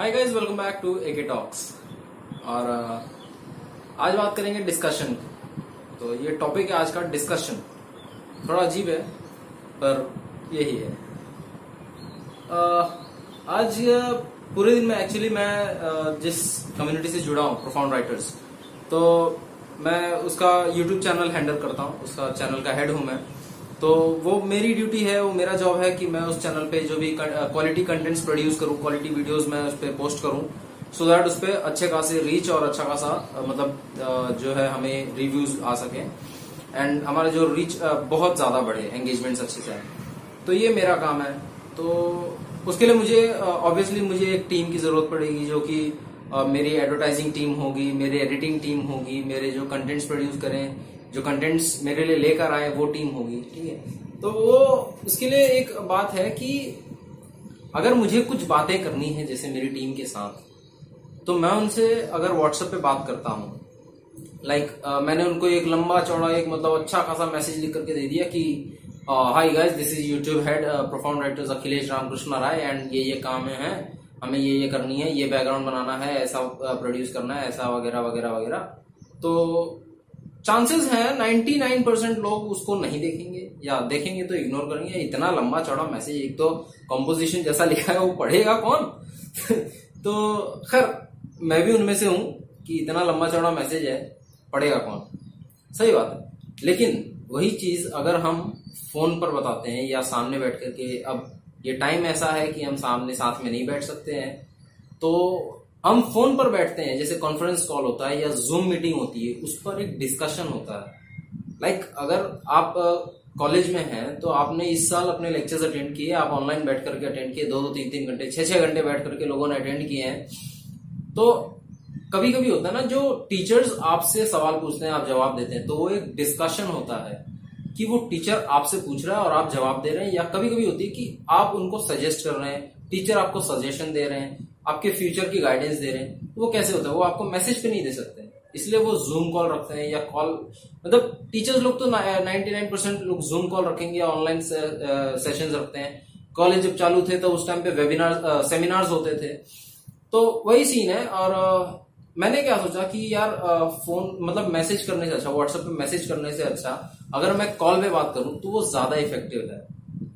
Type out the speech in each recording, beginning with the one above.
Hi guys welcome back to AK talks और uh, आज बात करेंगे डिस्कशन तो ये टॉपिक है आज का डिस्कशन थोड़ा अजीब है पर यही है. Uh, आज पूरे दिन में एक्चुअली मैं uh, जिस कम्युनिटी से जुड़ा हूँ प्रोफाउंड राइटर्स तो मैं उसका यूट्यूब चैनल हैंडल करता हूँ. उसका चैनल का हेड हूँ मैं. तो वो मेरी ड्यूटी है, वो मेरा जॉब है कि मैं उस चैनल पे जो भी क्वालिटी कंटेंट्स प्रोड्यूस करूँ क्वालिटी वीडियोस मैं उस पर पोस्ट करूँ सो दैट उस पर अच्छे खासे रीच और अच्छा खासा मतलब जो है हमें रिव्यूज़ आ सके। एंड हमारा जो रीच बहुत ज़्यादा बढ़े एंगेजमेंट्स अच्छे से तो ये मेरा काम है। तो उसके लिए मुझे ऑब्वियसली मुझे एक टीम की ज़रूरत पड़ेगी जो कि मेरी एडवर्टाइजिंग टीम होगी, मेरी एडिटिंग टीम होगी, मेरे जो कंटेंट्स प्रोड्यूस करें जो कंटेंट्स मेरे लिए लेकर आए वो टीम होगी ठीक है? तो वो उसके लिए एक बात है कि अगर मुझे कुछ बातें करनी है जैसे मेरी टीम के साथ तो मैं उनसे अगर व्हाट्सएप पे बात करता हूँ लाइक like, uh, मैंने उनको एक लंबा चौड़ा एक मतलब अच्छा खासा मैसेज लिख करके दे दिया कि hi guys this is YouTube head profound writers Akhilesh Ramakrishna Rai and ये ये काम है हमें ये ये करनी है ये बैकग्राउंड बनाना है ऐसा प्रोड्यूस करना है ऐसा वगैरह वगैरह वगैरह। तो चांसेस है 99 परसेंट लोग उसको नहीं देखेंगे या देखेंगे तो इग्नोर करेंगे। इतना लंबा चौड़ा मैसेज एक तो कॉम्पोजिशन जैसा लिखा है, वो पढ़ेगा कौन? तो खैर, मैं भी उनमें से हूँ कि इतना लंबा चौड़ा मैसेज है, पढ़ेगा कौन? सही बात है। लेकिन वही चीज़ अगर हम फ़ोन पर बताते हैं या सामने बैठ करके, अब ये टाइम ऐसा है कि हम सामने साथ में नहीं बैठ सकते हैं तो हम फ़ोन पर बैठते हैं जैसे कॉन्फ्रेंस कॉल होता है या जूम मीटिंग होती है उस पर एक डिस्कशन होता है। लाइक like, अगर आप कॉलेज में हैं तो आपने इस साल अपने लेक्चर्स अटेंड किए आप ऑनलाइन बैठ करके अटेंड किए दो दो तीन तीन घंटे छह छह घंटे बैठ करके लोगों ने अटेंड किए हैं। तो कभी कभी होता है ना जो टीचर्स आपसे सवाल पूछते हैं आप जवाब देते हैं तो वो एक डिस्कशन होता है कि वो टीचर आपसे पूछ रहा है और आप जवाब दे रहे हैं या कभी कभी होती है कि आप उनको सजेस्ट कर रहे हैं टीचर आपको सजेशन दे रहे हैं आपके फ्यूचर की गाइडेंस दे रहे हैं। वो कैसे होता है? वो आपको मैसेज पे नहीं दे सकते। इसलिए वो जूम कॉल रखते हैं या कॉल मतलब टीचर्स लोग तो 99 परसेंट लोग जूम कॉल रखेंगे या ऑनलाइन सेशन रखते हैं। कॉलेज जब चालू थे तो उस टाइम पे वेबिनार सेमिनार्स होते थे। तो वही सीन है और मैंने क्या सोचा कि यार फ़ोन मतलब मैसेज करने से अच्छा व्हाट्सएप पे मैसेज करने से अच्छा अगर मैं कॉल पे बात करूँ तो वो ज़्यादा इफ़ेक्टिव है।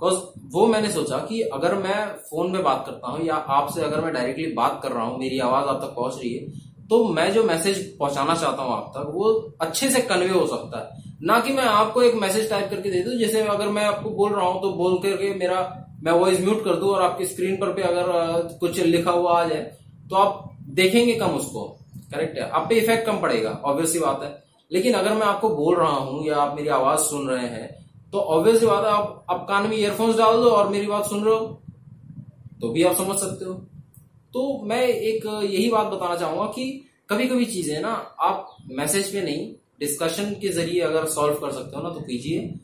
बिकॉज़ वो मैंने सोचा कि अगर मैं फ़ोन में बात करता हूँ या आपसे अगर मैं डायरेक्टली बात कर रहा हूँ, मेरी आवाज़ आप तक पहुँच रही है तो मैं जो मैसेज पहुंचाना चाहता हूँ आप तक, वो अच्छे से कन्वे हो सकता है। ना कि मैं आपको एक मैसेज टाइप करके दे दू, जैसे अगर मैं आपको बोल रहा हूँ तो बोल करके मेरा, मैं वॉइस म्यूट कर दू और आपकी स्क्रीन पर पे अगर कुछ लिखा हुआ आ जाए तो आप देखेंगे कम उसको। करेक्ट है। आप पे इफ़ेक्ट कम पड़ेगा ऑब्वियसली बात है। लेकिन अगर मैं आपको बोल रहा हूँ या आप मेरी आवाज़ सुन रहे हैं तो ऑब्वियसली बात है, आप आप कान में ईयरफोन्स डाल दो और मेरी बात सुन रहे हो तो भी आप समझ सकते हो। तो मैं एक, यही बात बताना चाहूँगा कि कभी कभी चीज़ें ना, आप मैसेज पे नहीं डिस्कशन के ज़रिए अगर सॉल्व कर सकते हो ना तो कीजिए।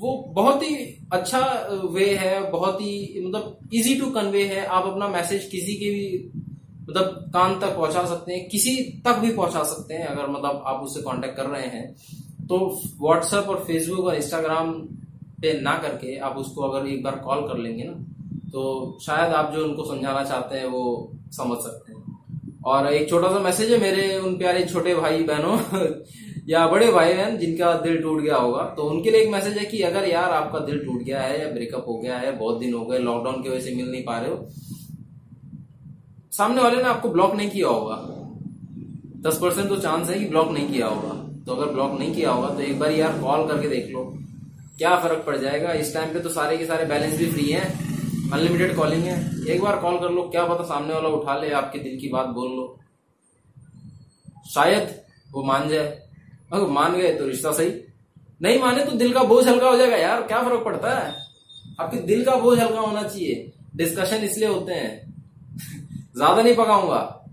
वो बहुत ही अच्छा वे है, बहुत ही मतलब इजी टू कन्वे है। आप अपना मैसेज किसी के भी मतलब कान तक पहुँचा सकते हैं, किसी तक भी पहुँचा सकते हैं, अगर मतलब आप उससे कांटेक्ट कर रहे हैं। तो व्हाट्सएप और फेसबुक और इंस्टाग्राम पे ना करके आप उसको अगर एक बार कॉल कर लेंगे ना तो शायद आप जो उनको समझाना चाहते हैं वो समझ सकते हैं। और एक छोटा सा मैसेज है, मेरे उन प्यारे छोटे भाई बहनों या बड़े भाई बहन जिनका दिल टूट गया होगा तो उनके लिए एक मैसेज है कि अगर यार आपका दिल टूट गया है या ब्रेकअप हो गया है, बहुत दिन हो गए लॉकडाउन की वजह से मिल नहीं पा रहे हो, सामने वाले ने आपको ब्लॉक नहीं किया होगा। दस परसेंट तो चांस है कि ब्लॉक नहीं किया होगा। तो अगर ब्लॉक नहीं किया होगा तो एक बार यार कॉल करके देख लो। क्या फ़र्क पड़ जाएगा? इस टाइम पे तो सारे के सारे बैलेंस भी फ्री है। अनलिमिटेड कॉलिंग है। एक बार कॉल कर लो, क्या पता सामने वाला उठा ले, आपके दिल की बात बोल लो। शायद वो मान जाए। अगर मान गए तो रिश्ता सही। नहीं माने तो दिल का बोझ हल्का हो जाएगा। यार, क्या फ़र्क पड़ता है? आपके दिल का बोझ हल्का होना चाहिए। डिस्कशन इसलिए होते हैं। ज़्यादा नहीं पकाऊँगा।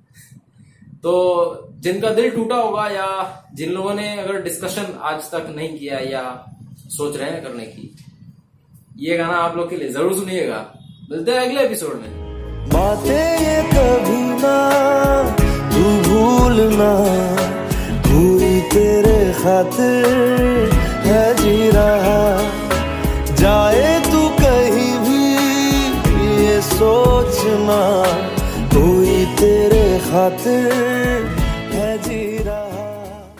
तो जिनका दिल टूटा होगा या जिन लोगों ने अगर डिस्कशन आज तक नहीं किया या सोच रहे हैं करने की, ये गाना आप लोग के लिए ज़रूर सुनिएगा। मिलते हैं अगले एपिसोड में। बातें ये कभी ना, तू भूलना। हुई तेरे खातिर है जी रहा। जाए तू कहीं भी, ये सोचना। हुई तेरे खातिर है जीरा